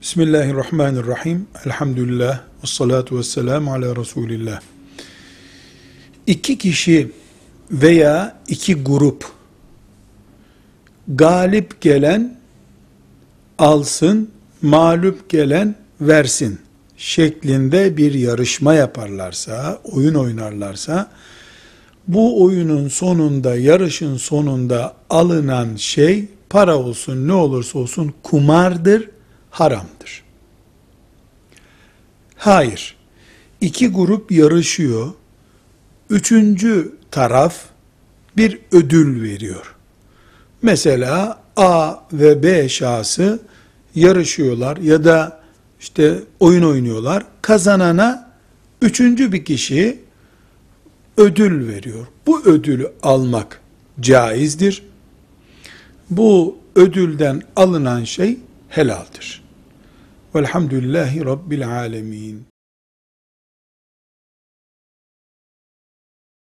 Bismillahirrahmanirrahim. Elhamdülillah. Ve salatu ve selamu ala Resulillah. İki kişi veya iki grup galip gelen alsın, mağlup gelen versin şeklinde bir yarışma yaparlarsa, oyun oynarlarsa, bu oyunun sonunda, yarışın sonunda alınan şey para olsun, ne olursa olsun kumardır, haramdır. Hayır. İki grup yarışıyor. Üçüncü taraf bir ödül veriyor. Mesela A ve B şahsı yarışıyorlar ya da işte oyun oynuyorlar. Kazanana üçüncü bir kişi ödül veriyor. Bu ödülü almak caizdir. Bu ödülden alınan şey helaldir. Velhamdülillahi Rabbil alemin.